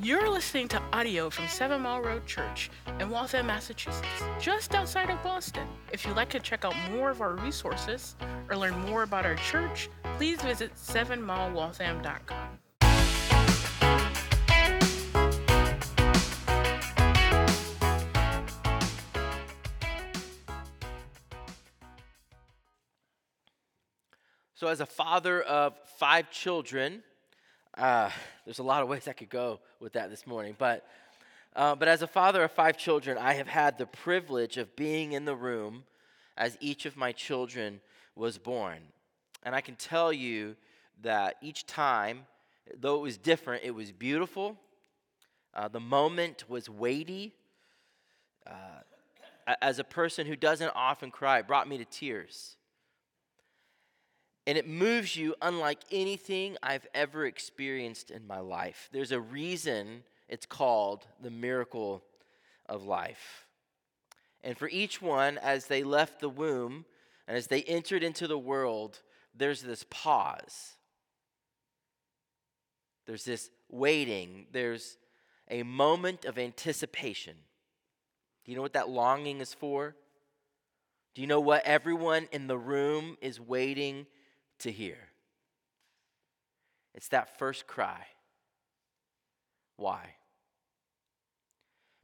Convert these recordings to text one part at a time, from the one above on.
You're listening to audio from Seven Mile Road Church in Waltham, Massachusetts, just outside of Boston. If you'd like to check out more of our resources or learn more about our church, please visit sevenmilewaltham.com. So, as a father of five children, uh, there's a lot of ways I could go with that this morning. But, uh, but as a father of five children, I have had the privilege of being in the room as each of my children was born. And I can tell you that each time, though it was different, it was beautiful. Uh, the moment was weighty. Uh, as a person who doesn't often cry, it brought me to tears and it moves you unlike anything I've ever experienced in my life. There's a reason it's called the miracle of life. And for each one, as they left the womb and as they entered into the world, there's this pause. There's this waiting. There's a moment of anticipation. Do you know what that longing is for? Do you know what everyone in the room is waiting to hear. It's that first cry. Why?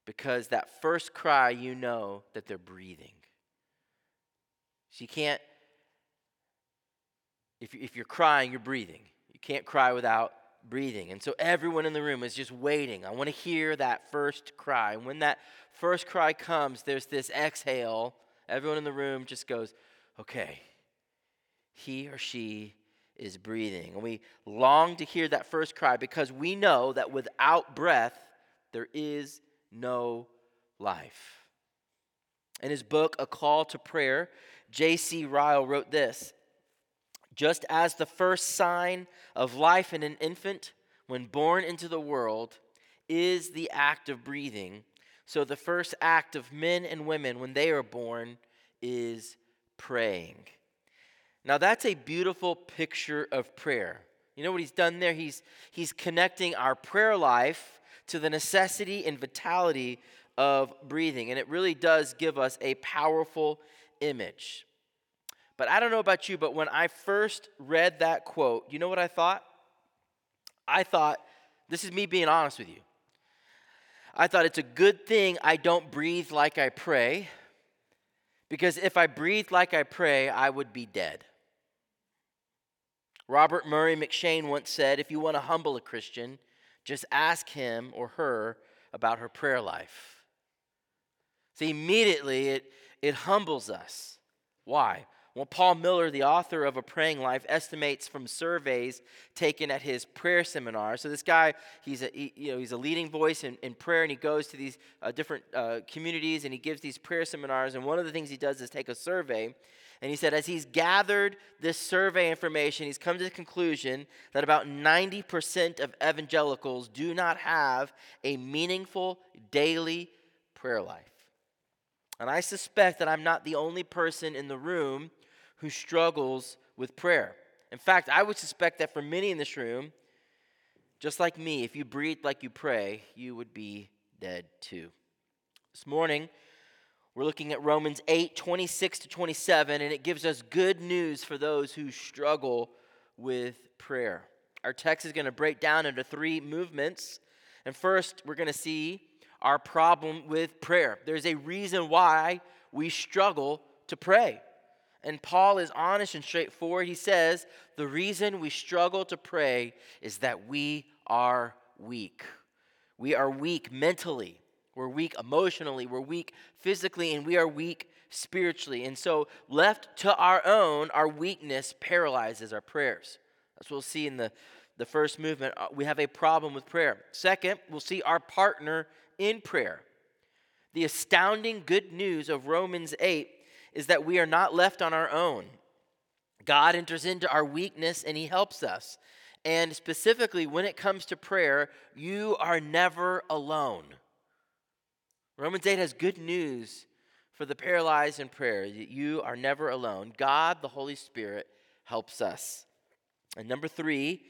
Because that first cry, you know that they're breathing. So you can't, if, if you're crying, you're breathing. You can't cry without breathing. And so everyone in the room is just waiting. I want to hear that first cry. And when that first cry comes, there's this exhale. Everyone in the room just goes, okay, he or she is breathing. And we long to hear that first cry because we know that without breath, there is no life. In his book, A Call to Prayer, J.C. Ryle wrote this Just as the first sign of life in an infant, when born into the world, is the act of breathing, so the first act of men and women when they are born is praying. Now, that's a beautiful picture of prayer. You know what he's done there? He's, he's connecting our prayer life to the necessity and vitality of breathing. And it really does give us a powerful image. But I don't know about you, but when I first read that quote, you know what I thought? I thought, this is me being honest with you. I thought it's a good thing I don't breathe like I pray, because if I breathed like I pray, I would be dead. Robert Murray M'Cheyne once said if you want to humble a Christian, just ask him or her about her prayer life. See, immediately it, it humbles us. Why? Well, Paul Miller, the author of A Praying Life, estimates from surveys taken at his prayer seminar. So this guy, he's a, he, you know, he's a leading voice in, in prayer, and he goes to these uh, different uh, communities and he gives these prayer seminars. And one of the things he does is take a survey and he said, as he's gathered this survey information, he's come to the conclusion that about 90% of evangelicals do not have a meaningful daily prayer life. And I suspect that I'm not the only person in the room who struggles with prayer. In fact, I would suspect that for many in this room, just like me, if you breathed like you pray, you would be dead too. This morning, we're looking at Romans 8, 26 to 27, and it gives us good news for those who struggle with prayer. Our text is going to break down into three movements. And first, we're going to see our problem with prayer. There's a reason why we struggle to pray. And Paul is honest and straightforward. He says, The reason we struggle to pray is that we are weak. We are weak mentally, we're weak emotionally, we're weak physically, and we are weak spiritually. And so, left to our own, our weakness paralyzes our prayers. That's what we'll see in the, the first movement. Uh, we have a problem with prayer. Second, we'll see our partner in prayer. The astounding good news of Romans 8 is that we are not left on our own. God enters into our weakness and he helps us. And specifically, when it comes to prayer, you are never alone. Romans 8 has good news for the paralyzed in prayer. That you are never alone. God, the Holy Spirit, helps us. And number three,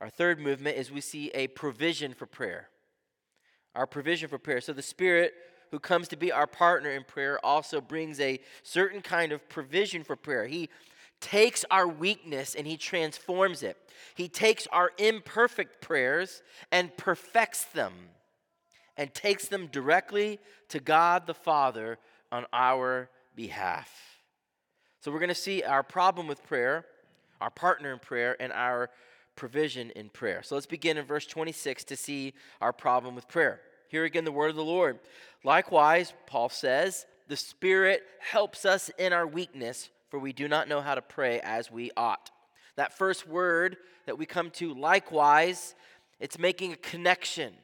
our third movement is we see a provision for prayer. our provision for prayer. So the Spirit who comes to be our partner in prayer also brings a certain kind of provision for prayer. He takes our weakness and he transforms it. He takes our imperfect prayers and perfects them and takes them directly to God the Father on our behalf. So we're going to see our problem with prayer, our partner in prayer, and our provision in prayer. So let's begin in verse 26 to see our problem with prayer. Here again, the word of the Lord. Likewise, Paul says, the Spirit helps us in our weakness, for we do not know how to pray as we ought. That first word that we come to, likewise, it's making a connection.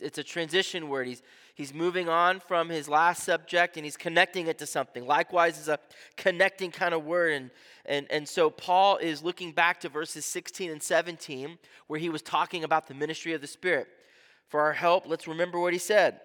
It's a transition word. He's, he's moving on from his last subject and he's connecting it to something. Likewise is a connecting kind of word. And, and, and so Paul is looking back to verses 16 and 17, where he was talking about the ministry of the Spirit. For our help, let's remember what he said.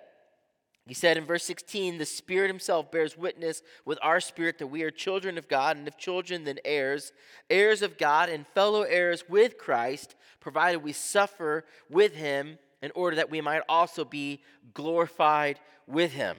He said in verse 16, The Spirit Himself bears witness with our spirit that we are children of God, and if children, then heirs, heirs of God, and fellow heirs with Christ, provided we suffer with Him in order that we might also be glorified with Him.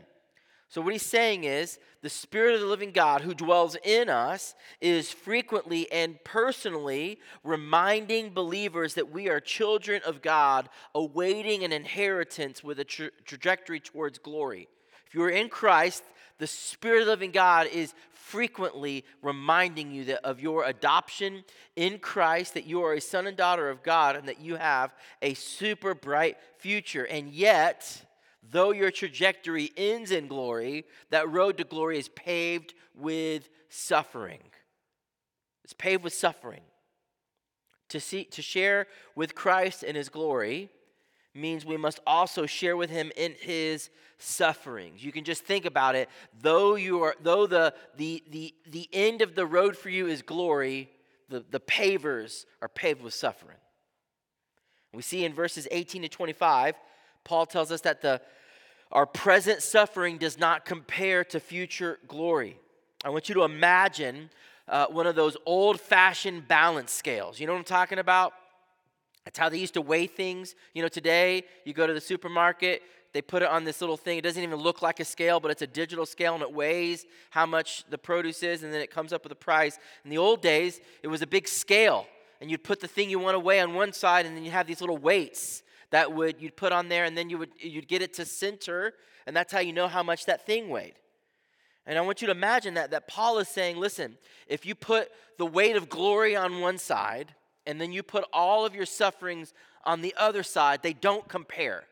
So, what he's saying is the Spirit of the living God who dwells in us is frequently and personally reminding believers that we are children of God, awaiting an inheritance with a tra- trajectory towards glory. If you are in Christ, the Spirit of the living God is frequently reminding you that of your adoption in Christ, that you are a son and daughter of God, and that you have a super bright future. And yet, though your trajectory ends in glory, that road to glory is paved with suffering. It's paved with suffering. To, see, to share with Christ in his glory means we must also share with him in his sufferings. You can just think about it. Though you are though the the the, the end of the road for you is glory, the, the pavers are paved with suffering. We see in verses 18 to 25 Paul tells us that the, our present suffering does not compare to future glory. I want you to imagine uh, one of those old fashioned balance scales. You know what I'm talking about? That's how they used to weigh things. You know, today you go to the supermarket, they put it on this little thing. It doesn't even look like a scale, but it's a digital scale and it weighs how much the produce is and then it comes up with a price. In the old days, it was a big scale and you'd put the thing you want to weigh on one side and then you have these little weights that would you'd put on there and then you would you'd get it to center and that's how you know how much that thing weighed and i want you to imagine that that paul is saying listen if you put the weight of glory on one side and then you put all of your sufferings on the other side they don't compare.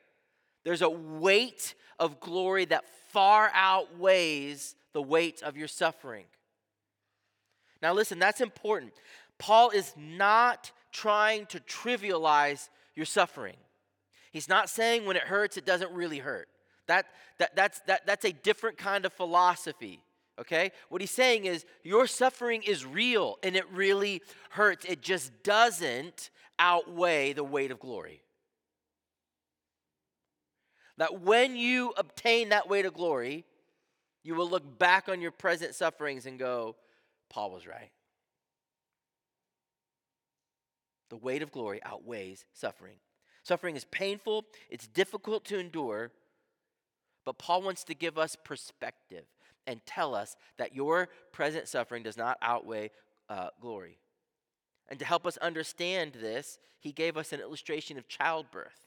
There's a weight of glory that far outweighs the weight of your suffering. Now listen that's important. Paul is not trying to trivialize your suffering. He's not saying when it hurts, it doesn't really hurt. That, that, that's, that, that's a different kind of philosophy, okay? What he's saying is your suffering is real and it really hurts. It just doesn't outweigh the weight of glory. That when you obtain that weight of glory, you will look back on your present sufferings and go, Paul was right. The weight of glory outweighs suffering. Suffering is painful, it's difficult to endure, but Paul wants to give us perspective and tell us that your present suffering does not outweigh uh, glory. And to help us understand this, he gave us an illustration of childbirth.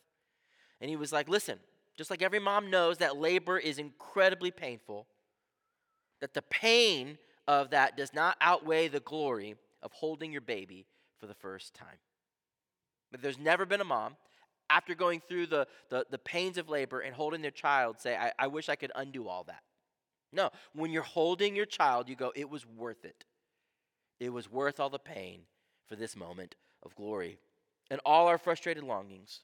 And he was like, listen, just like every mom knows that labor is incredibly painful, that the pain of that does not outweigh the glory of holding your baby for the first time. But there's never been a mom after going through the, the, the pains of labor and holding their child, say, I, I wish I could undo all that. No, when you're holding your child, you go, it was worth it. It was worth all the pain for this moment of glory. And all our frustrated longings,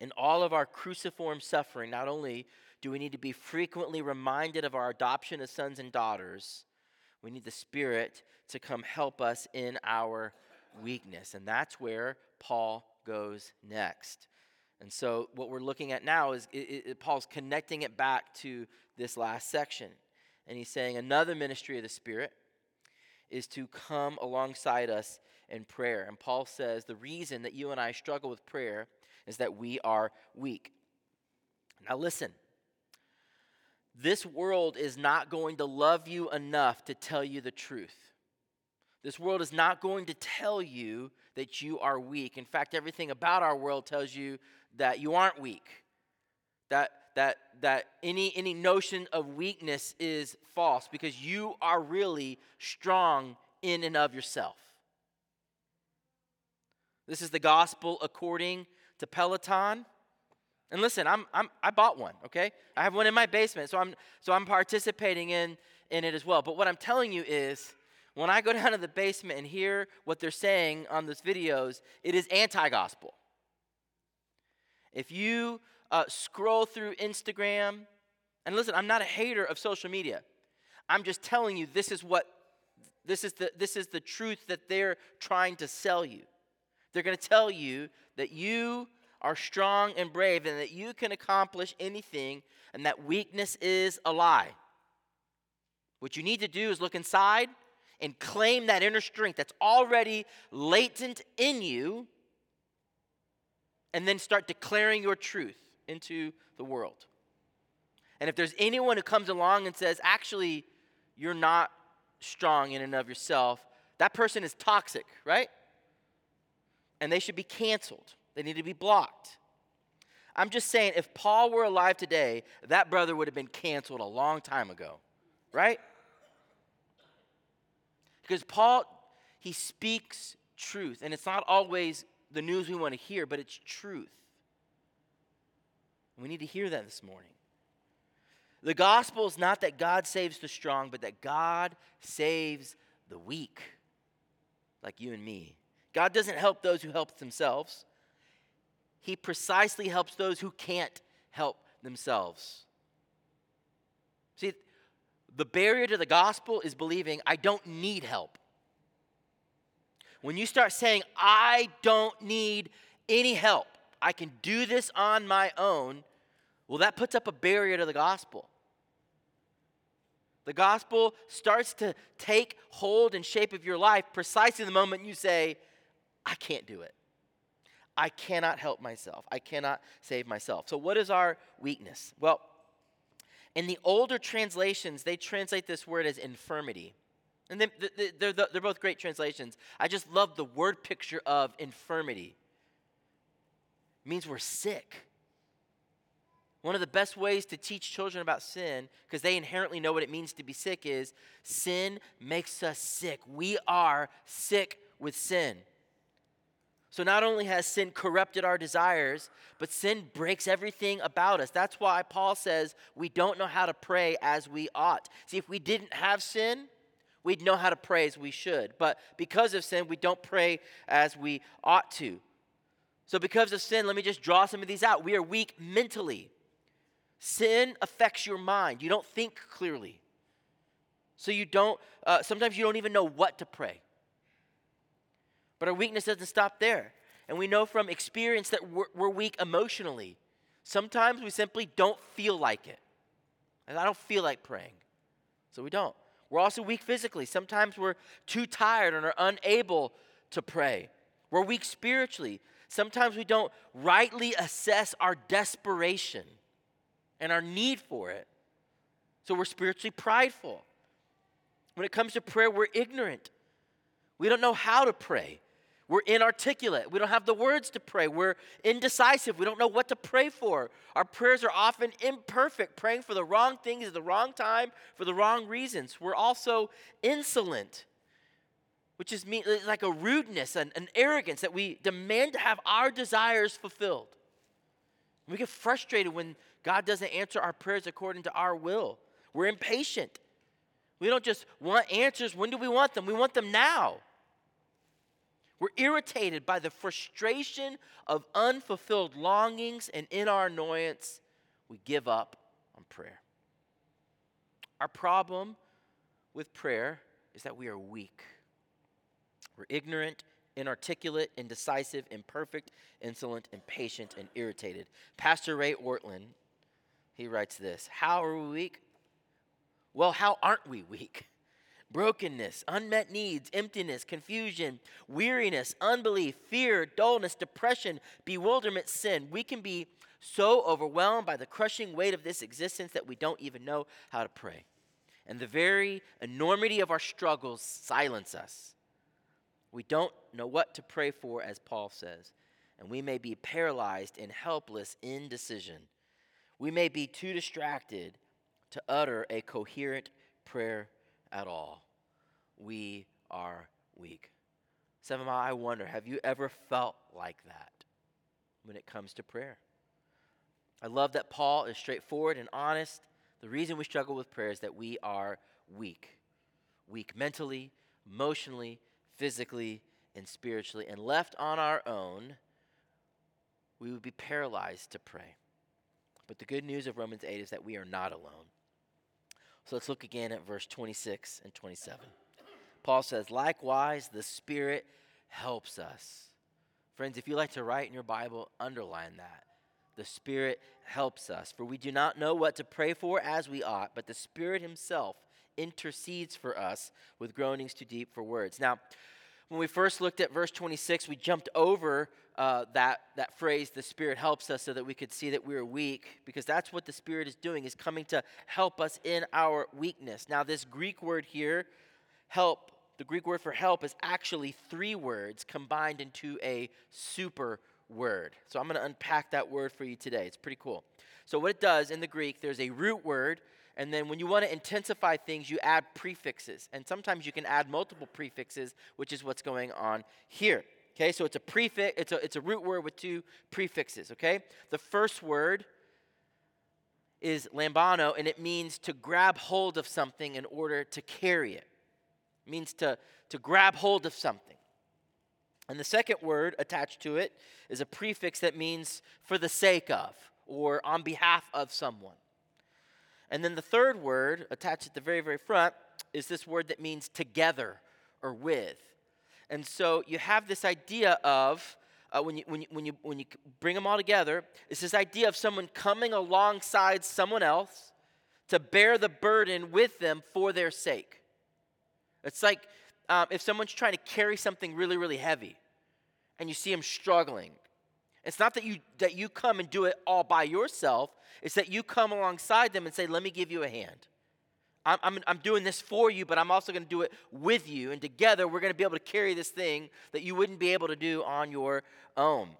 and all of our cruciform suffering, not only do we need to be frequently reminded of our adoption as sons and daughters, we need the Spirit to come help us in our weakness. And that's where Paul goes next. And so, what we're looking at now is it, it, Paul's connecting it back to this last section. And he's saying another ministry of the Spirit is to come alongside us in prayer. And Paul says the reason that you and I struggle with prayer is that we are weak. Now, listen. This world is not going to love you enough to tell you the truth. This world is not going to tell you that you are weak. In fact, everything about our world tells you that you aren't weak. That that that any any notion of weakness is false because you are really strong in and of yourself. This is the gospel according to Peloton. And listen, I'm, I'm, I bought one, okay? I have one in my basement, so I'm, so I'm participating in, in it as well. But what I'm telling you is, when I go down to the basement and hear what they're saying on those videos, it is anti gospel. If you uh, scroll through Instagram, and listen, I'm not a hater of social media. I'm just telling you this is what this is the this is the truth that they're trying to sell you. They're going to tell you that you are strong and brave and that you can accomplish anything and that weakness is a lie. What you need to do is look inside and claim that inner strength that's already latent in you and then start declaring your truth into the world. And if there's anyone who comes along and says, actually, you're not strong in and of yourself, that person is toxic, right? And they should be canceled. They need to be blocked. I'm just saying, if Paul were alive today, that brother would have been canceled a long time ago, right? Because Paul, he speaks truth, and it's not always the news we want to hear, but it's truth. We need to hear that this morning. The gospel is not that God saves the strong, but that God saves the weak, like you and me. God doesn't help those who help themselves, He precisely helps those who can't help themselves. See, the barrier to the gospel is believing I don't need help. When you start saying, I don't need any help, I can do this on my own, well, that puts up a barrier to the gospel. The gospel starts to take hold and shape of your life precisely the moment you say, I can't do it. I cannot help myself. I cannot save myself. So, what is our weakness? Well, in the older translations, they translate this word as infirmity. And they, they're, they're both great translations. I just love the word picture of infirmity. It means we're sick. One of the best ways to teach children about sin, because they inherently know what it means to be sick, is sin makes us sick. We are sick with sin. So not only has sin corrupted our desires, but sin breaks everything about us. That's why Paul says we don't know how to pray as we ought. See, if we didn't have sin, we'd know how to pray as we should. But because of sin, we don't pray as we ought to. So, because of sin, let me just draw some of these out. We are weak mentally. Sin affects your mind. You don't think clearly. So you don't, uh, sometimes you don't even know what to pray. But our weakness doesn't stop there. And we know from experience that we're, we're weak emotionally. Sometimes we simply don't feel like it. And I don't feel like praying. So we don't. We're also weak physically. Sometimes we're too tired and are unable to pray. We're weak spiritually. Sometimes we don't rightly assess our desperation and our need for it. So we're spiritually prideful. When it comes to prayer, we're ignorant. We don't know how to pray. We're inarticulate. We don't have the words to pray. We're indecisive. We don't know what to pray for. Our prayers are often imperfect, praying for the wrong things at the wrong time for the wrong reasons. We're also insolent, which is like a rudeness and an arrogance that we demand to have our desires fulfilled. We get frustrated when God doesn't answer our prayers according to our will. We're impatient. We don't just want answers. When do we want them? We want them now. We're irritated by the frustration of unfulfilled longings, and in our annoyance, we give up on prayer. Our problem with prayer is that we are weak. We're ignorant inarticulate, indecisive, imperfect, insolent, impatient, and irritated. Pastor Ray Ortlund, he writes this How are we weak? Well, how aren't we weak? Brokenness, unmet needs, emptiness, confusion, weariness, unbelief, fear, dullness, depression, bewilderment, sin. We can be so overwhelmed by the crushing weight of this existence that we don't even know how to pray. And the very enormity of our struggles silence us. We don't know what to pray for, as Paul says, and we may be paralyzed and helpless in decision. We may be too distracted to utter a coherent prayer at all. We are weak. Seven Mile, I wonder, have you ever felt like that when it comes to prayer? I love that Paul is straightforward and honest. The reason we struggle with prayer is that we are weak weak mentally, emotionally, physically, and spiritually. And left on our own, we would be paralyzed to pray. But the good news of Romans 8 is that we are not alone. So let's look again at verse 26 and 27. Paul says, Likewise, the Spirit helps us. Friends, if you like to write in your Bible, underline that. The Spirit helps us. For we do not know what to pray for as we ought, but the Spirit Himself intercedes for us with groanings too deep for words. Now, when we first looked at verse 26, we jumped over uh, that, that phrase, the Spirit helps us, so that we could see that we are weak, because that's what the Spirit is doing, is coming to help us in our weakness. Now, this Greek word here, help, the Greek word for help is actually three words combined into a super word. So I'm going to unpack that word for you today. It's pretty cool. So, what it does in the Greek, there's a root word and then when you want to intensify things, you add prefixes. And sometimes you can add multiple prefixes, which is what's going on here. Okay, so it's a prefix, it's a, it's a root word with two prefixes, okay? The first word is lambano, and it means to grab hold of something in order to carry it. It means to, to grab hold of something. And the second word attached to it is a prefix that means for the sake of or on behalf of someone. And then the third word attached at the very, very front is this word that means together or with. And so you have this idea of, uh, when, you, when, you, when, you, when you bring them all together, it's this idea of someone coming alongside someone else to bear the burden with them for their sake. It's like um, if someone's trying to carry something really, really heavy and you see them struggling it's not that you that you come and do it all by yourself. It's that you come alongside them and say, "Let me give you a hand. I'm, I'm, I'm doing this for you, but I'm also going to do it with you, and together we're going to be able to carry this thing that you wouldn't be able to do on your own."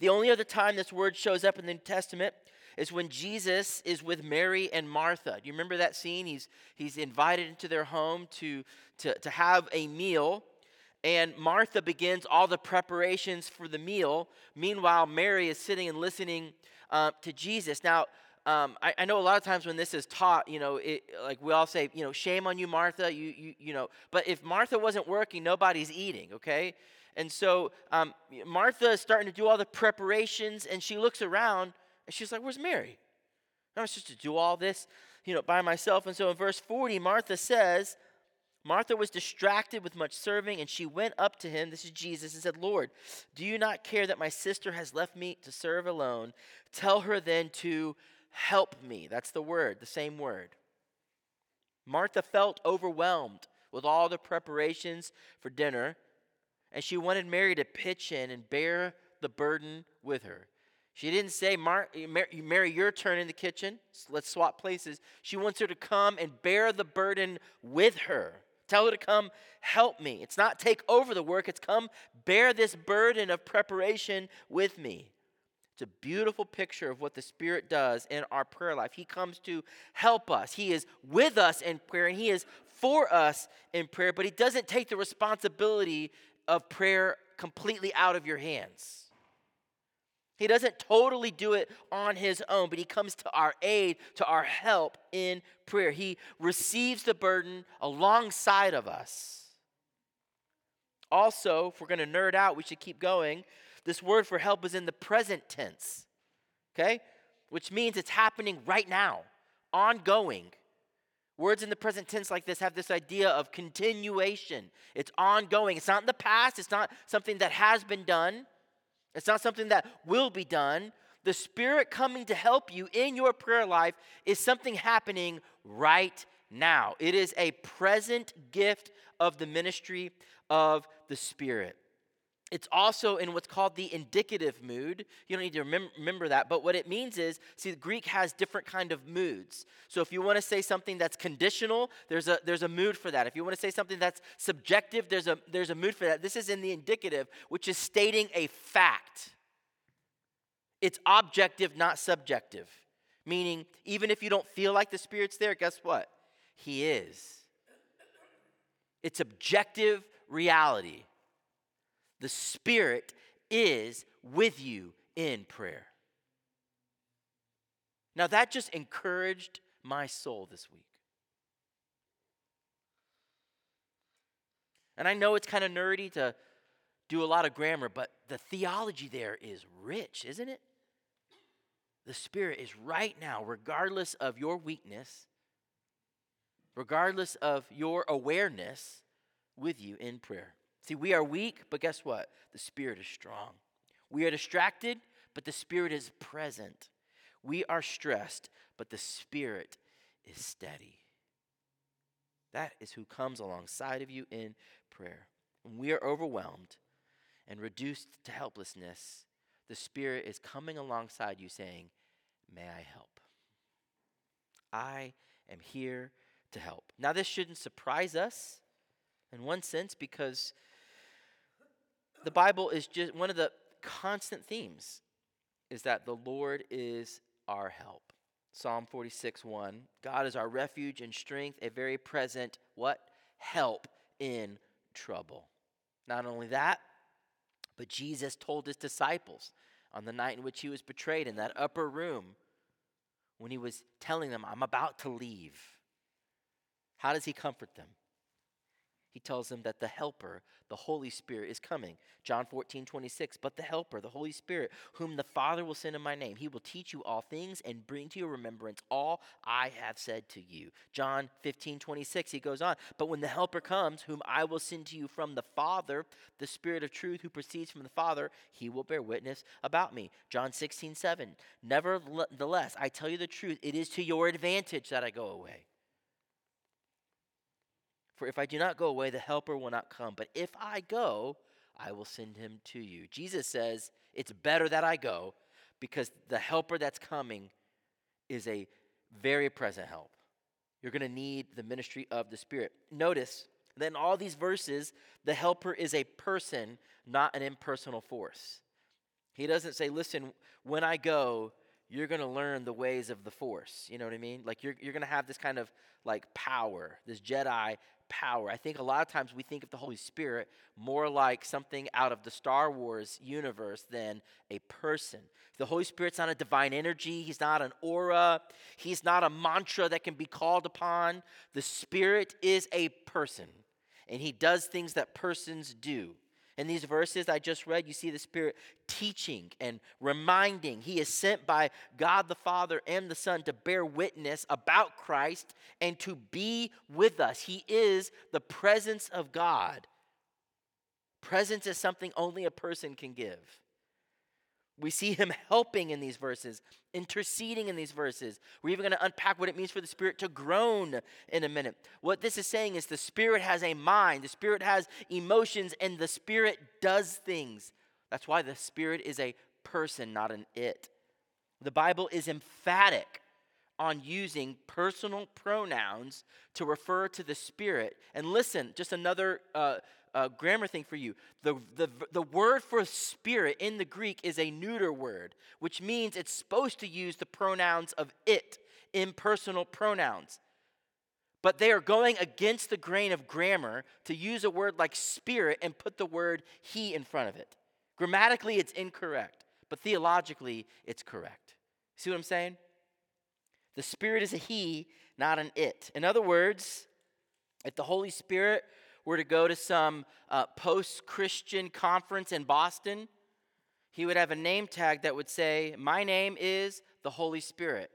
The only other time this word shows up in the New Testament is when Jesus is with Mary and Martha. Do you remember that scene? He's he's invited into their home to to to have a meal and Martha begins all the preparations for the meal. Meanwhile, Mary is sitting and listening uh, to Jesus. Now, um, I, I, know a lot of times when this is taught, you know, it, like we all say, you know, shame on you, Martha. You, you, you know, but if Martha wasn't working, nobody's eating. Okay, and so um, Martha is starting to do all the preparations, and she looks around and she's like, "Where's Mary? I'm supposed to do all this, you know, by myself." And so in verse 40, Martha says, Martha was distracted with much serving, and she went up to him, this is Jesus, and said, Lord, do you not care that my sister has left me to serve alone? Tell her then to help me. That's the word, the same word. Martha felt overwhelmed with all the preparations for dinner, and she wanted Mary to pitch in and bear the burden with her. She didn't say, Mary, your turn in the kitchen. Let's swap places. She wants her to come and bear the burden with her. Tell her to come help me. It's not take over the work, it's come bear this burden of preparation with me. It's a beautiful picture of what the Spirit does in our prayer life. He comes to help us. He is with us in prayer and He is for us in prayer, but He doesn't take the responsibility of prayer completely out of your hands. He doesn't totally do it on his own, but he comes to our aid, to our help in prayer. He receives the burden alongside of us. Also, if we're going to nerd out, we should keep going. This word for help is in the present tense, okay? Which means it's happening right now, ongoing. Words in the present tense like this have this idea of continuation. It's ongoing. It's not in the past, it's not something that has been done. It's not something that will be done. The Spirit coming to help you in your prayer life is something happening right now. It is a present gift of the ministry of the Spirit. It's also in what's called the indicative mood. You don't need to remem- remember that, but what it means is, see, the Greek has different kind of moods. So if you want to say something that's conditional, there's a there's a mood for that. If you want to say something that's subjective, there's a there's a mood for that. This is in the indicative, which is stating a fact. It's objective, not subjective. Meaning, even if you don't feel like the Spirit's there, guess what? He is. It's objective reality. The Spirit is with you in prayer. Now, that just encouraged my soul this week. And I know it's kind of nerdy to do a lot of grammar, but the theology there is rich, isn't it? The Spirit is right now, regardless of your weakness, regardless of your awareness, with you in prayer. See, we are weak, but guess what? The Spirit is strong. We are distracted, but the Spirit is present. We are stressed, but the Spirit is steady. That is who comes alongside of you in prayer. When we are overwhelmed and reduced to helplessness, the Spirit is coming alongside you saying, May I help? I am here to help. Now, this shouldn't surprise us in one sense because the Bible is just one of the constant themes is that the Lord is our help. Psalm 46 1. God is our refuge and strength, a very present what? Help in trouble. Not only that, but Jesus told his disciples on the night in which he was betrayed in that upper room when he was telling them, I'm about to leave. How does he comfort them? He tells them that the Helper, the Holy Spirit, is coming. John 14, 26. But the Helper, the Holy Spirit, whom the Father will send in my name, he will teach you all things and bring to your remembrance all I have said to you. John 15, 26, he goes on. But when the Helper comes, whom I will send to you from the Father, the Spirit of truth who proceeds from the Father, he will bear witness about me. John 16, 7. Nevertheless, I tell you the truth, it is to your advantage that I go away. For if I do not go away, the Helper will not come. But if I go, I will send him to you. Jesus says, It's better that I go because the Helper that's coming is a very present help. You're going to need the ministry of the Spirit. Notice that in all these verses, the Helper is a person, not an impersonal force. He doesn't say, Listen, when I go, you're going to learn the ways of the force. You know what I mean? Like you're, you're going to have this kind of like power, this Jedi power. I think a lot of times we think of the Holy Spirit more like something out of the Star Wars universe than a person. The Holy Spirit's not a divine energy, He's not an aura, He's not a mantra that can be called upon. The Spirit is a person, and He does things that persons do. In these verses I just read, you see the Spirit teaching and reminding. He is sent by God the Father and the Son to bear witness about Christ and to be with us. He is the presence of God. Presence is something only a person can give. We see him helping in these verses, interceding in these verses. We're even going to unpack what it means for the Spirit to groan in a minute. What this is saying is the Spirit has a mind, the Spirit has emotions, and the Spirit does things. That's why the Spirit is a person, not an it. The Bible is emphatic on using personal pronouns to refer to the Spirit. And listen, just another uh, uh, grammar thing for you. The, the, the word for spirit in the Greek is a neuter word, which means it's supposed to use the pronouns of it, impersonal pronouns. But they are going against the grain of grammar to use a word like spirit and put the word he in front of it. Grammatically, it's incorrect, but theologically, it's correct. See what I'm saying? The Spirit is a He, not an it. In other words, if the Holy Spirit were to go to some uh, post Christian conference in Boston, he would have a name tag that would say, My name is the Holy Spirit,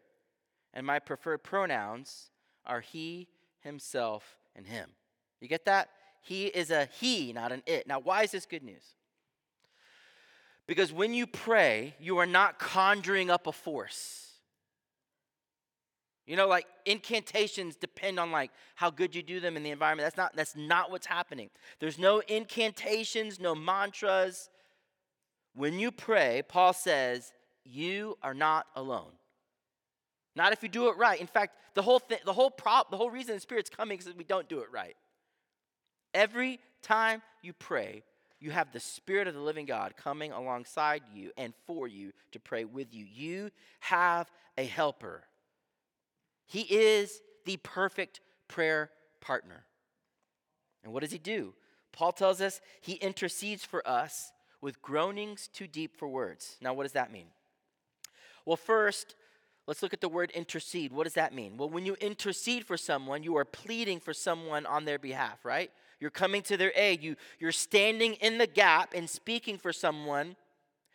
and my preferred pronouns are He, Himself, and Him. You get that? He is a He, not an it. Now, why is this good news? Because when you pray, you are not conjuring up a force. You know, like incantations depend on like how good you do them in the environment. That's not that's not what's happening. There's no incantations, no mantras. When you pray, Paul says, you are not alone. Not if you do it right. In fact, the whole thing, the whole prop, the whole reason the Spirit's coming is we don't do it right. Every time you pray, you have the Spirit of the living God coming alongside you and for you to pray with you. You have a helper. He is the perfect prayer partner. And what does he do? Paul tells us he intercedes for us with groanings too deep for words. Now, what does that mean? Well, first, let's look at the word intercede. What does that mean? Well, when you intercede for someone, you are pleading for someone on their behalf, right? You're coming to their aid. You, you're standing in the gap and speaking for someone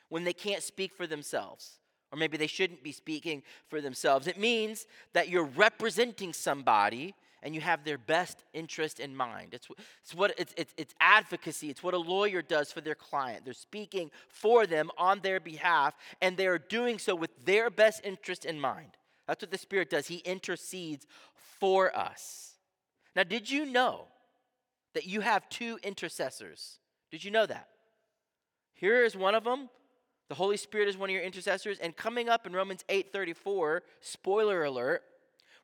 when they can't speak for themselves or maybe they shouldn't be speaking for themselves. It means that you're representing somebody and you have their best interest in mind. It's, it's what it's, it's, it's advocacy. It's what a lawyer does for their client. They're speaking for them on their behalf, and they are doing so with their best interest in mind. That's what the Spirit does. He intercedes for us. Now, did you know that you have two intercessors? Did you know that? Here is one of them the Holy Spirit is one of your intercessors. And coming up in Romans 8:34, spoiler alert,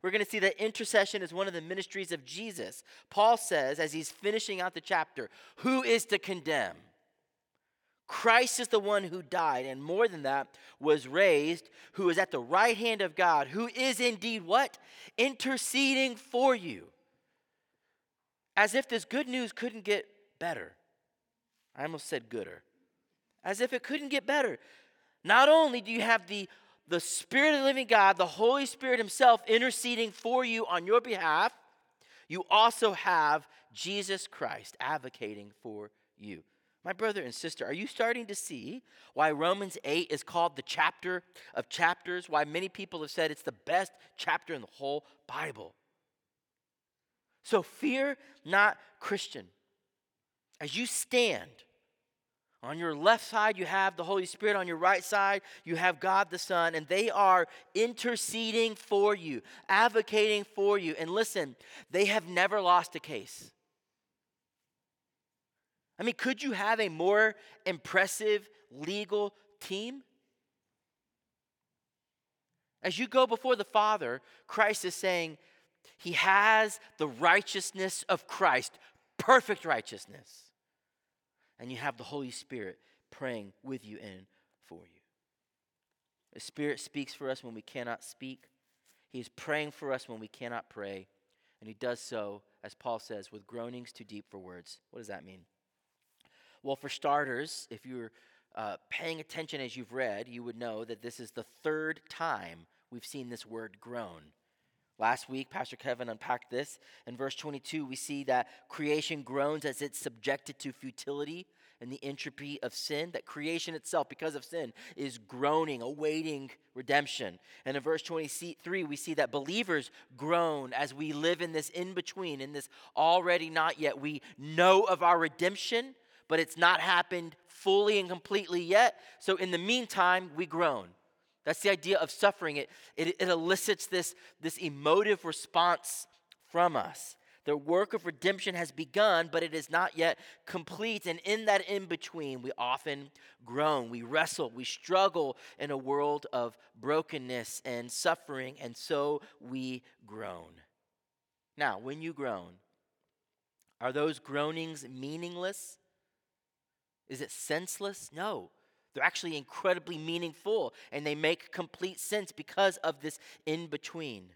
we're going to see that intercession is one of the ministries of Jesus. Paul says, as he's finishing out the chapter, who is to condemn? Christ is the one who died, and more than that, was raised, who is at the right hand of God, who is indeed what? Interceding for you. As if this good news couldn't get better. I almost said gooder as if it couldn't get better. Not only do you have the, the Spirit of the living God, the Holy Spirit Himself interceding for you on your behalf, you also have Jesus Christ advocating for you. My brother and sister, are you starting to see why Romans 8 is called the chapter of chapters? Why many people have said it's the best chapter in the whole Bible? So fear not, Christian. As you stand, on your left side, you have the Holy Spirit. On your right side, you have God the Son, and they are interceding for you, advocating for you. And listen, they have never lost a case. I mean, could you have a more impressive legal team? As you go before the Father, Christ is saying, He has the righteousness of Christ, perfect righteousness and you have the Holy Spirit praying with you and for you. The Spirit speaks for us when we cannot speak. He is praying for us when we cannot pray. And He does so, as Paul says, with groanings too deep for words. What does that mean? Well, for starters, if you're uh, paying attention as you've read, you would know that this is the third time we've seen this word groan. Last week, Pastor Kevin unpacked this. In verse 22, we see that creation groans as it's subjected to futility and the entropy of sin, that creation itself, because of sin, is groaning, awaiting redemption. And in verse 23, we see that believers groan as we live in this in between, in this already not yet. We know of our redemption, but it's not happened fully and completely yet. So in the meantime, we groan. That's the idea of suffering. It, it, it elicits this, this emotive response from us. The work of redemption has begun, but it is not yet complete. And in that in between, we often groan, we wrestle, we struggle in a world of brokenness and suffering, and so we groan. Now, when you groan, are those groanings meaningless? Is it senseless? No. They're actually incredibly meaningful and they make complete sense because of this in between.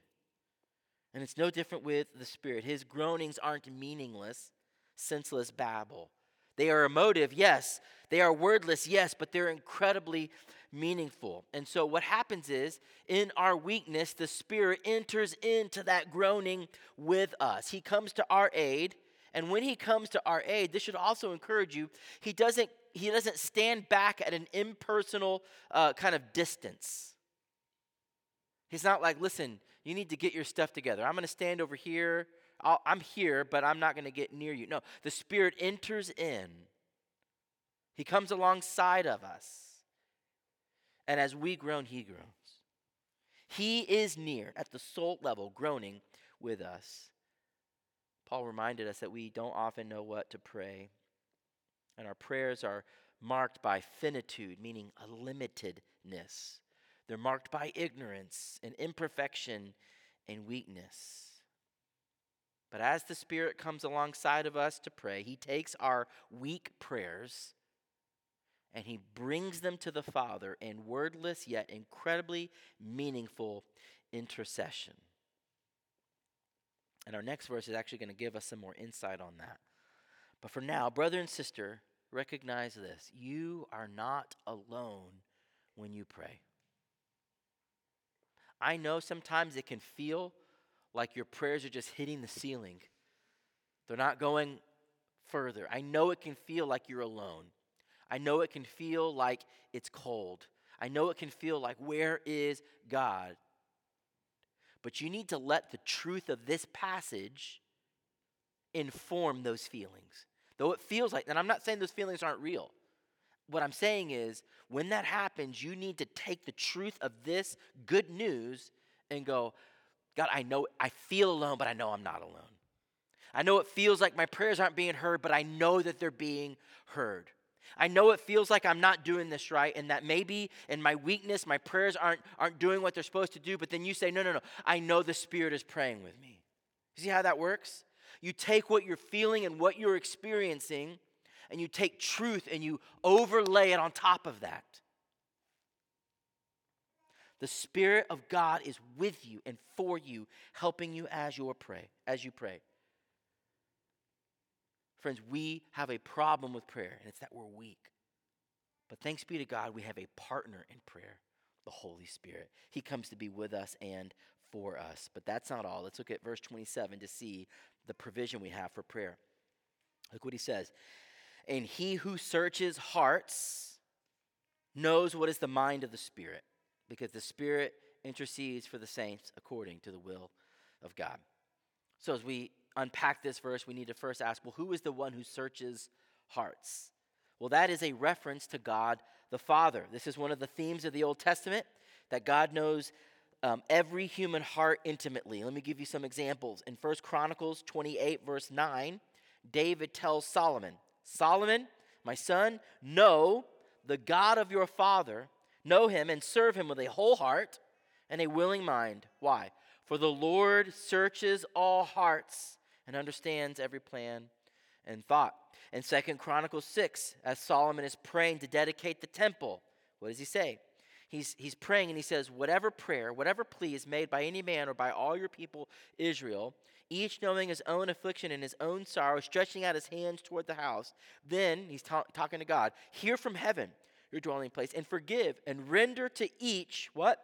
And it's no different with the Spirit. His groanings aren't meaningless, senseless babble. They are emotive, yes. They are wordless, yes, but they're incredibly meaningful. And so, what happens is, in our weakness, the Spirit enters into that groaning with us. He comes to our aid. And when He comes to our aid, this should also encourage you, He doesn't he doesn't stand back at an impersonal uh, kind of distance. He's not like, listen, you need to get your stuff together. I'm going to stand over here. i am here, but I'm not going to get near you. No, the Spirit enters in, He comes alongside of us. And as we groan, He groans. He is near at the soul level, groaning with us. Paul reminded us that we don't often know what to pray, and our prayers are marked by finitude, meaning a limitedness. They're marked by ignorance and imperfection and weakness. But as the Spirit comes alongside of us to pray, He takes our weak prayers and He brings them to the Father in wordless yet incredibly meaningful intercession. And our next verse is actually going to give us some more insight on that. But for now, brother and sister, recognize this you are not alone when you pray. I know sometimes it can feel like your prayers are just hitting the ceiling, they're not going further. I know it can feel like you're alone. I know it can feel like it's cold. I know it can feel like, where is God? But you need to let the truth of this passage inform those feelings. Though it feels like, and I'm not saying those feelings aren't real. What I'm saying is, when that happens, you need to take the truth of this good news and go, God, I know I feel alone, but I know I'm not alone. I know it feels like my prayers aren't being heard, but I know that they're being heard. I know it feels like I'm not doing this right, and that maybe in my weakness, my prayers aren't, aren't doing what they're supposed to do, but then you say, No, no, no, I know the Spirit is praying with me. You see how that works? You take what you're feeling and what you're experiencing, and you take truth and you overlay it on top of that. The Spirit of God is with you and for you, helping you as you pray, as you pray. Friends, we have a problem with prayer, and it's that we're weak. But thanks be to God, we have a partner in prayer, the Holy Spirit. He comes to be with us and for us. But that's not all. Let's look at verse 27 to see the provision we have for prayer. Look what he says. And he who searches hearts knows what is the mind of the Spirit because the Spirit intercedes for the saints according to the will of God. So, as we unpack this verse, we need to first ask well, who is the one who searches hearts? Well, that is a reference to God the Father. This is one of the themes of the Old Testament that God knows um, every human heart intimately. Let me give you some examples. In First Chronicles 28, verse 9, David tells Solomon, Solomon, my son, know the God of your father Know him and serve him with a whole heart and a willing mind. Why? For the Lord searches all hearts and understands every plan and thought. In Second Chronicles 6, as Solomon is praying to dedicate the temple, what does he say? He's, he's praying and he says, Whatever prayer, whatever plea is made by any man or by all your people, Israel, each knowing his own affliction and his own sorrow, stretching out his hands toward the house, then he's ta- talking to God, hear from heaven your dwelling place, and forgive and render to each what?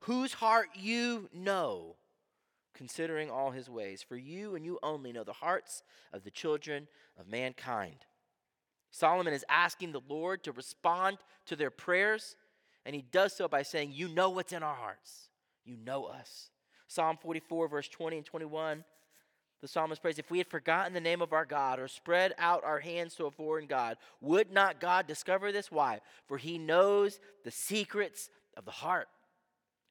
Whose heart you know, considering all his ways. For you and you only know the hearts of the children of mankind. Solomon is asking the Lord to respond to their prayers, and he does so by saying, You know what's in our hearts. You know us. Psalm 44, verse 20 and 21 the psalmist prays, if we had forgotten the name of our God or spread out our hands to a foreign God, would not God discover this? Why? For he knows the secrets of the heart.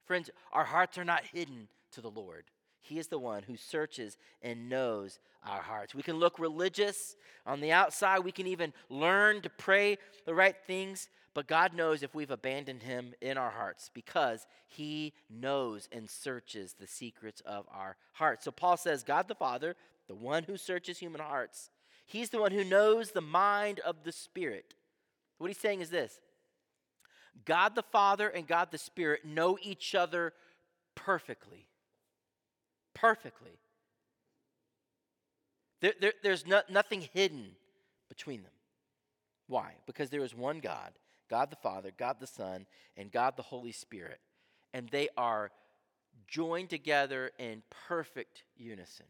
Friends, our hearts are not hidden to the Lord. He is the one who searches and knows our hearts. We can look religious on the outside. We can even learn to pray the right things. But God knows if we've abandoned Him in our hearts because He knows and searches the secrets of our hearts. So Paul says, God the Father, the one who searches human hearts, He's the one who knows the mind of the Spirit. What he's saying is this God the Father and God the Spirit know each other perfectly perfectly. There, there, there's no, nothing hidden between them. Why? Because there is one God God the Father, God the Son, and God the Holy Spirit. And they are joined together in perfect unison.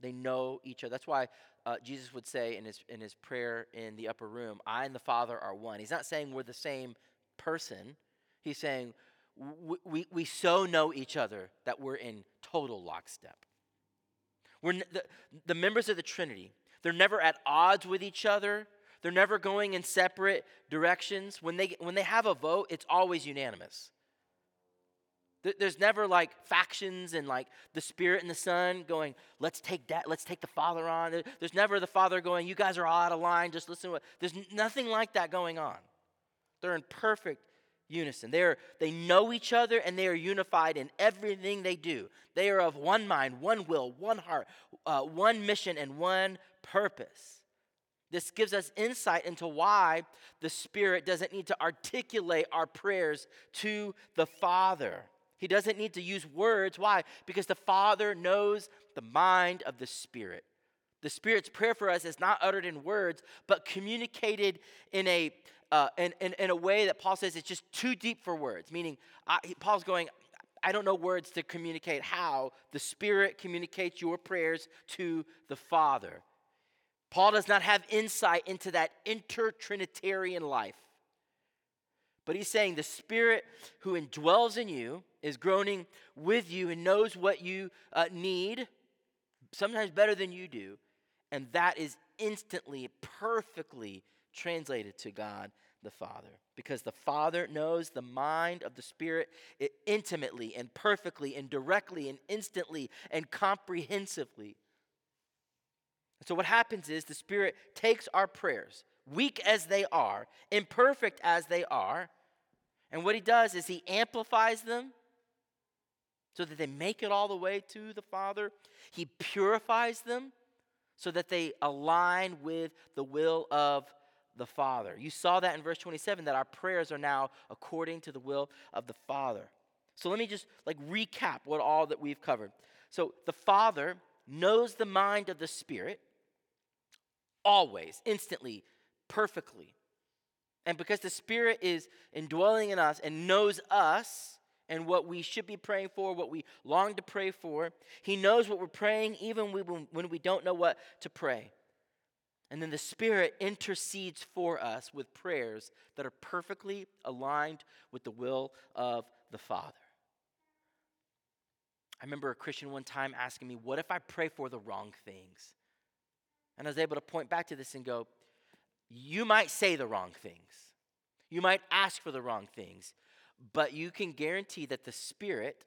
They know each other. That's why uh, Jesus would say in his, in his prayer in the upper room, I and the Father are one. He's not saying we're the same person. He's saying we, we, we so know each other that we're in total lockstep. We're the, the members of the Trinity, they're never at odds with each other. They're never going in separate directions. When they, when they have a vote, it's always unanimous. There's never like factions and like the Spirit and the Son going, let's take that, let's take the Father on. There's never the Father going, you guys are all out of line, just listen to what. There's nothing like that going on. They're in perfect unison. They, are, they know each other and they are unified in everything they do. They are of one mind, one will, one heart, uh, one mission, and one purpose. This gives us insight into why the Spirit doesn't need to articulate our prayers to the Father. He doesn't need to use words. Why? Because the Father knows the mind of the Spirit. The Spirit's prayer for us is not uttered in words, but communicated in a, uh, in, in, in, a way that Paul says it's just too deep for words. Meaning, I, Paul's going, I don't know words to communicate how the Spirit communicates your prayers to the Father. Paul does not have insight into that intertrinitarian life. But he's saying the Spirit who indwells in you is groaning with you and knows what you uh, need, sometimes better than you do. And that is instantly, perfectly translated to God the Father. Because the Father knows the mind of the Spirit intimately and perfectly and directly and instantly and comprehensively. And so, what happens is the Spirit takes our prayers, weak as they are, imperfect as they are, and what He does is He amplifies them so that they make it all the way to the Father. He purifies them so that they align with the will of the Father. You saw that in verse 27 that our prayers are now according to the will of the Father. So let me just like recap what all that we've covered. So the Father knows the mind of the Spirit always, instantly, perfectly. And because the Spirit is indwelling in us and knows us and what we should be praying for, what we long to pray for, He knows what we're praying even when we don't know what to pray. And then the Spirit intercedes for us with prayers that are perfectly aligned with the will of the Father. I remember a Christian one time asking me, What if I pray for the wrong things? And I was able to point back to this and go, you might say the wrong things. You might ask for the wrong things, but you can guarantee that the Spirit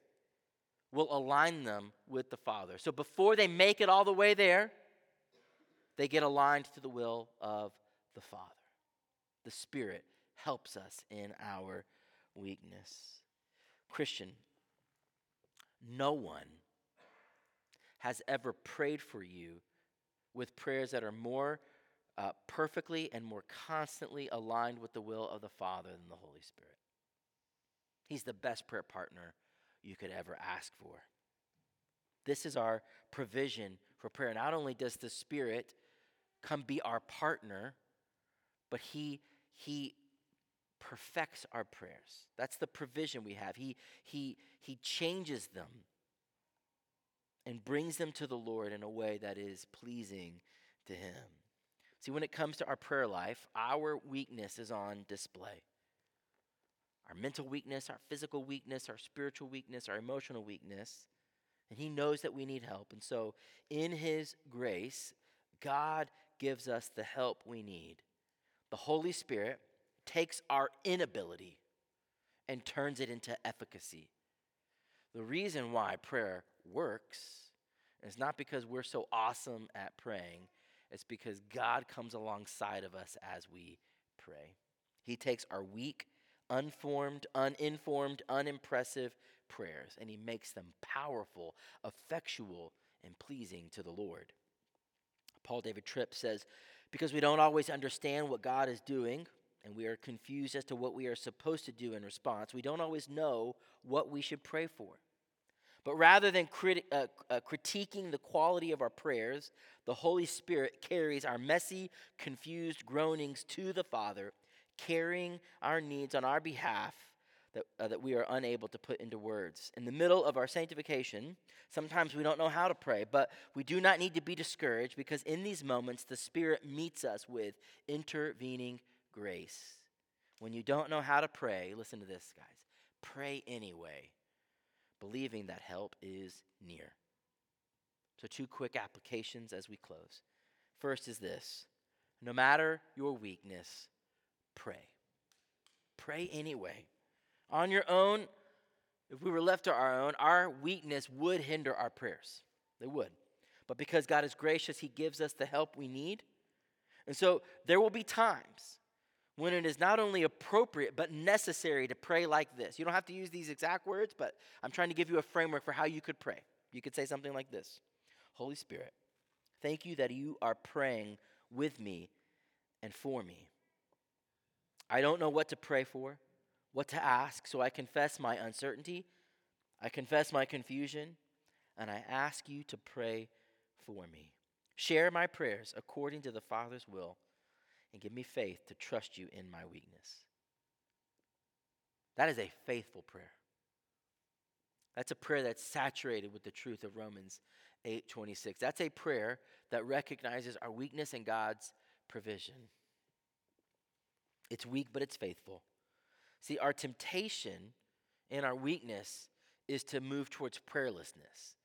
will align them with the Father. So before they make it all the way there, they get aligned to the will of the Father. The Spirit helps us in our weakness. Christian, no one has ever prayed for you with prayers that are more uh, perfectly and more constantly aligned with the will of the Father than the Holy Spirit. He's the best prayer partner you could ever ask for. This is our provision for prayer. Not only does the Spirit come be our partner, but He, he perfects our prayers. That's the provision we have. He, he, he changes them and brings them to the Lord in a way that is pleasing to Him. See, when it comes to our prayer life, our weakness is on display. Our mental weakness, our physical weakness, our spiritual weakness, our emotional weakness. And He knows that we need help. And so, in His grace, God gives us the help we need. The Holy Spirit takes our inability and turns it into efficacy. The reason why prayer works It's not because we're so awesome at praying, it's because God comes alongside of us as we pray. He takes our weak, unformed, uninformed, unimpressive prayers and he makes them powerful, effectual, and pleasing to the Lord. Paul David Tripp says, Because we don't always understand what God is doing, and we are confused as to what we are supposed to do in response, we don't always know what we should pray for. But rather than criti- uh, uh, critiquing the quality of our prayers, the Holy Spirit carries our messy, confused groanings to the Father, carrying our needs on our behalf that, uh, that we are unable to put into words. In the middle of our sanctification, sometimes we don't know how to pray, but we do not need to be discouraged because in these moments, the Spirit meets us with intervening grace. When you don't know how to pray, listen to this, guys pray anyway believing that help is near. So, two quick applications as we close. First is this no matter your weakness, pray. Pray anyway. On your own, if we were left to our own, our weakness would hinder our prayers. They would. But because God is gracious, He gives us the help we need. And so there will be times when it is not only appropriate, but necessary to pray like this. You don't have to use these exact words, but I'm trying to give you a framework for how you could pray. You could say something like this Holy Spirit, thank you that you are praying with me and for me. I don't know what to pray for, what to ask, so I confess my uncertainty, I confess my confusion, and I ask you to pray for me. Share my prayers according to the Father's will and give me faith to trust you in my weakness. That is a faithful prayer. That's a prayer that's saturated with the truth of Romans 8:26. That's a prayer that recognizes our weakness and God's provision. It's weak but it's faithful. See, our temptation and our weakness is to move towards prayerlessness.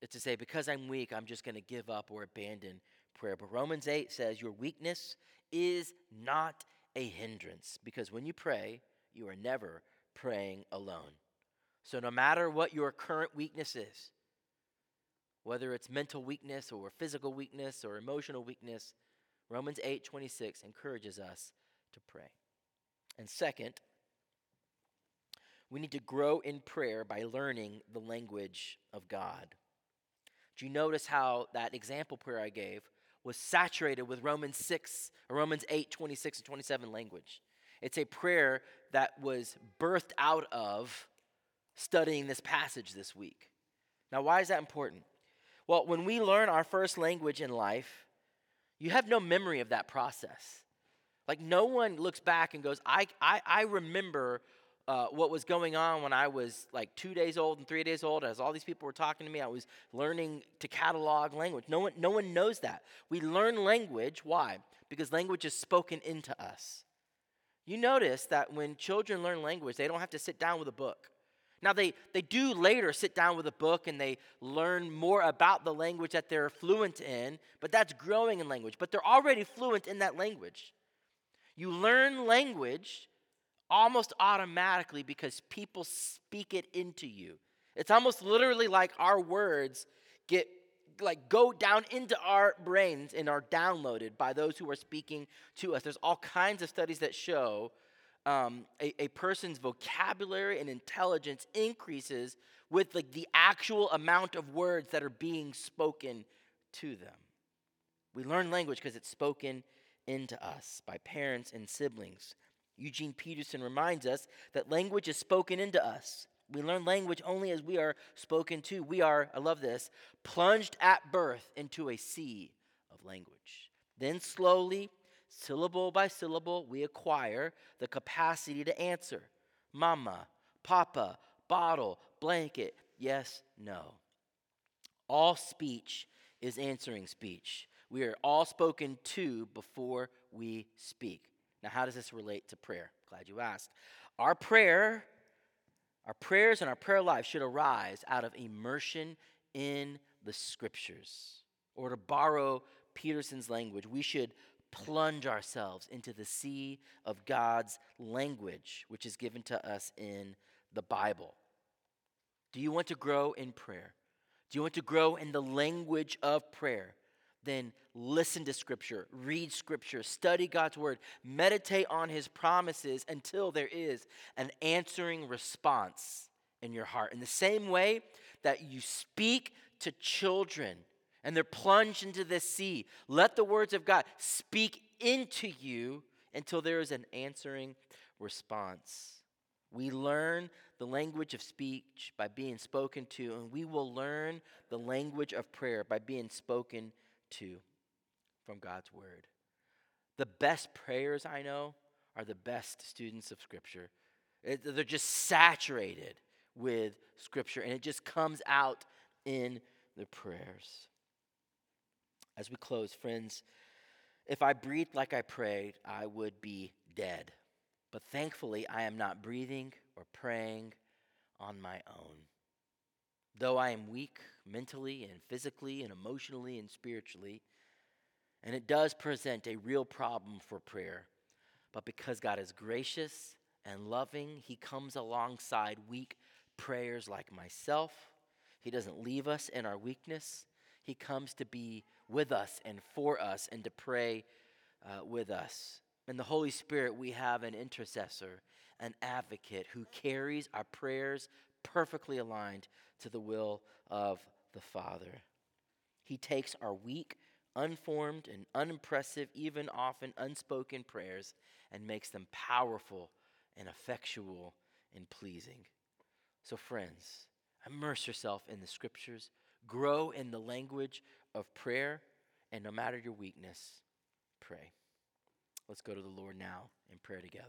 It's to say, because I'm weak, I'm just going to give up or abandon prayer. But Romans 8 says, Your weakness is not a hindrance, because when you pray, you are never praying alone. So, no matter what your current weakness is, whether it's mental weakness or physical weakness or emotional weakness, Romans 8 26 encourages us to pray. And second, we need to grow in prayer by learning the language of God. Do you notice how that example prayer I gave was saturated with Romans 6 or Romans 8, 26 and 27 language? It's a prayer that was birthed out of studying this passage this week. Now, why is that important? Well, when we learn our first language in life, you have no memory of that process. Like, no one looks back and goes, I, I, I remember uh, what was going on when I was like two days old and three days old, as all these people were talking to me, I was learning to catalog language. No one, no one knows that. We learn language. Why? Because language is spoken into us. You notice that when children learn language, they don't have to sit down with a book. Now, they, they do later sit down with a book and they learn more about the language that they're fluent in, but that's growing in language. But they're already fluent in that language. You learn language almost automatically because people speak it into you. It's almost literally like our words get like go down into our brains and are downloaded by those who are speaking to us. There's all kinds of studies that show um, a, a person's vocabulary and intelligence increases with like the actual amount of words that are being spoken to them. We learn language because it's spoken into us by parents and siblings. Eugene Peterson reminds us that language is spoken into us. We learn language only as we are spoken to. We are, I love this, plunged at birth into a sea of language. Then slowly, syllable by syllable, we acquire the capacity to answer mama, papa, bottle, blanket, yes, no. All speech is answering speech. We are all spoken to before we speak. Now, how does this relate to prayer? Glad you asked. Our prayer, our prayers and our prayer life should arise out of immersion in the scriptures. Or to borrow Peterson's language, we should plunge ourselves into the sea of God's language, which is given to us in the Bible. Do you want to grow in prayer? Do you want to grow in the language of prayer? Then listen to Scripture, read Scripture, study God's Word, meditate on His promises until there is an answering response in your heart. In the same way that you speak to children and they're plunged into the sea, let the words of God speak into you until there is an answering response. We learn the language of speech by being spoken to, and we will learn the language of prayer by being spoken to from God's Word. The best prayers I know are the best students of Scripture. It, they're just saturated with Scripture, and it just comes out in the prayers. As we close, friends, if I breathed like I prayed, I would be dead. But thankfully, I am not breathing or praying on my own. Though I am weak mentally and physically and emotionally and spiritually, and it does present a real problem for prayer. But because God is gracious and loving. He comes alongside weak prayers like myself. He doesn't leave us in our weakness. He comes to be with us and for us and to pray uh, with us. In the Holy Spirit, we have an intercessor, an advocate who carries our prayers perfectly aligned to the will of the Father. He takes our weak, unformed, and unimpressive, even often unspoken prayers and makes them powerful and effectual and pleasing. So, friends, immerse yourself in the scriptures, grow in the language of prayer, and no matter your weakness, pray. Let's go to the Lord now in prayer together.